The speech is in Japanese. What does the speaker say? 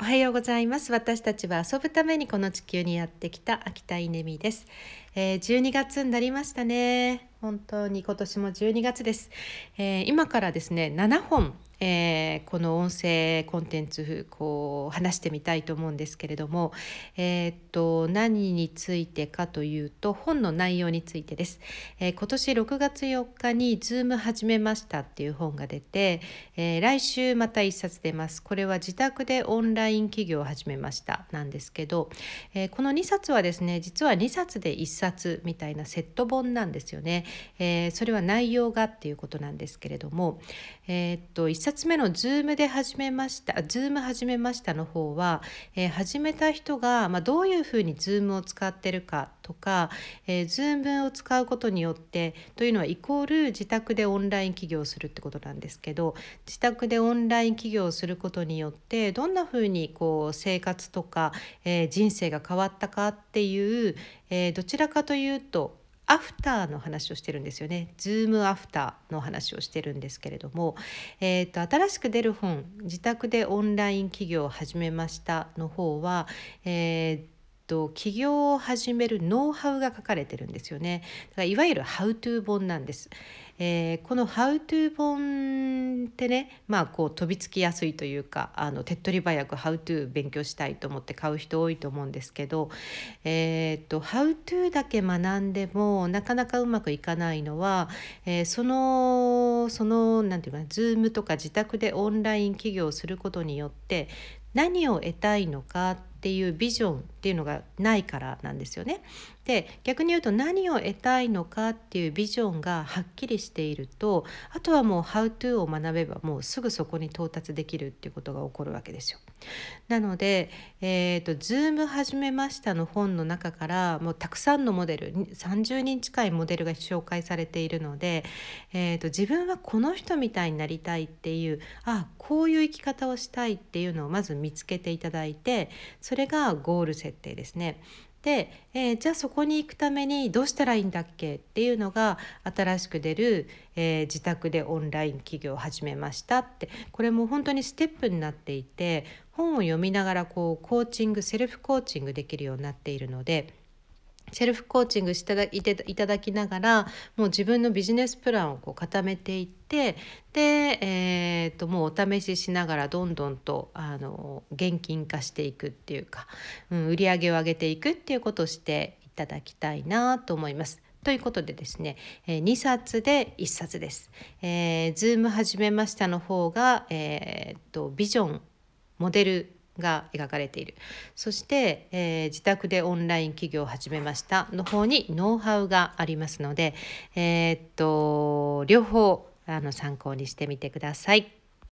おはようございます。私たちは遊ぶためにこの地球にやってきた秋田稲美です、えー、12月になりましたね。本当に今年も12月です、えー、今からですね7本えー、この音声コンテンツこう話してみたいと思うんですけれども、えー、っと何についてかというと本の内容についてです、えー、今年6月4日に「ズーム始めました」っていう本が出て、え来週また1冊出ます。これは自宅でオンライン企業を始めましたなんですけど、えこの2冊はですね実は2冊で1冊みたいなセット本なんですよね、えそれは内容がっていうことなんですけれども、えっと1冊目の Zoom で始めました Zoom 始めましたの方は、えー、始めた人が、まあ、どういうふうに Zoom を使ってるかとか、えー、Zoom を使うことによってというのはイコール自宅でオンライン起業するってことなんですけど自宅でオンライン起業することによってどんなふうにこう生活とか、えー、人生が変わったかっていう、えー、どちらかというとアフターの話をしてるんですよね。Zoom アフターの話をしてるんですけれども、えーと、新しく出る本「自宅でオンライン企業を始めました」の方は、えーと起業を始めるノウハウが書かれてるんですよね。だからいわゆるハウトゥー本なんです。えー、このハウトゥー本ってねまあこう飛びつきやすいというかあの手っ取り早くハウトゥー勉強したいと思って買う人多いと思うんですけど、えーと、ハウトゥーだけ学んでもなかなかうまくいかないのは、えー、そのその何て言うかな Zoom とか自宅でオンライン起業をすることによって何を得たいのかっていうビジョンっていうのがないからなんですよね。で逆に言うと何を得たいのかっていうビジョンがはっきりししているとあとはもう「How to」を学べばもうすぐそこに到達できるっていうことが起こるわけですよ。なので「えーと、と Zoom 始めました」の本の中からもうたくさんのモデル30人近いモデルが紹介されているので、えーと、と自分はこの人みたいになりたいっていうあこういう生き方をしたいっていうのをまず見つけていただいてそれがゴール設定ですね。で、えー、じゃあそこに行くためにどうしたらいいんだっけっていうのが新しく出る、えー、自宅でオンライン企業を始めましたってこれも本当にステップになっていて本を読みながらこうコーチングセルフコーチングできるようになっているので。セルフコーチングしていただきながらもう自分のビジネスプランをこう固めていってで、えー、ともうお試ししながらどんどんとあの現金化していくっていうか、うん、売り上げを上げていくっていうことをしていただきたいなと思います。ということでですね、え2冊で1冊です。えー、ズーム始めましたの方が、えー、とビジョンモデルが描かれているそして、えー、自宅でオンライン企業を始めましたの方にノウハウがありますので、えー、っと両方あの参考にしてみてください。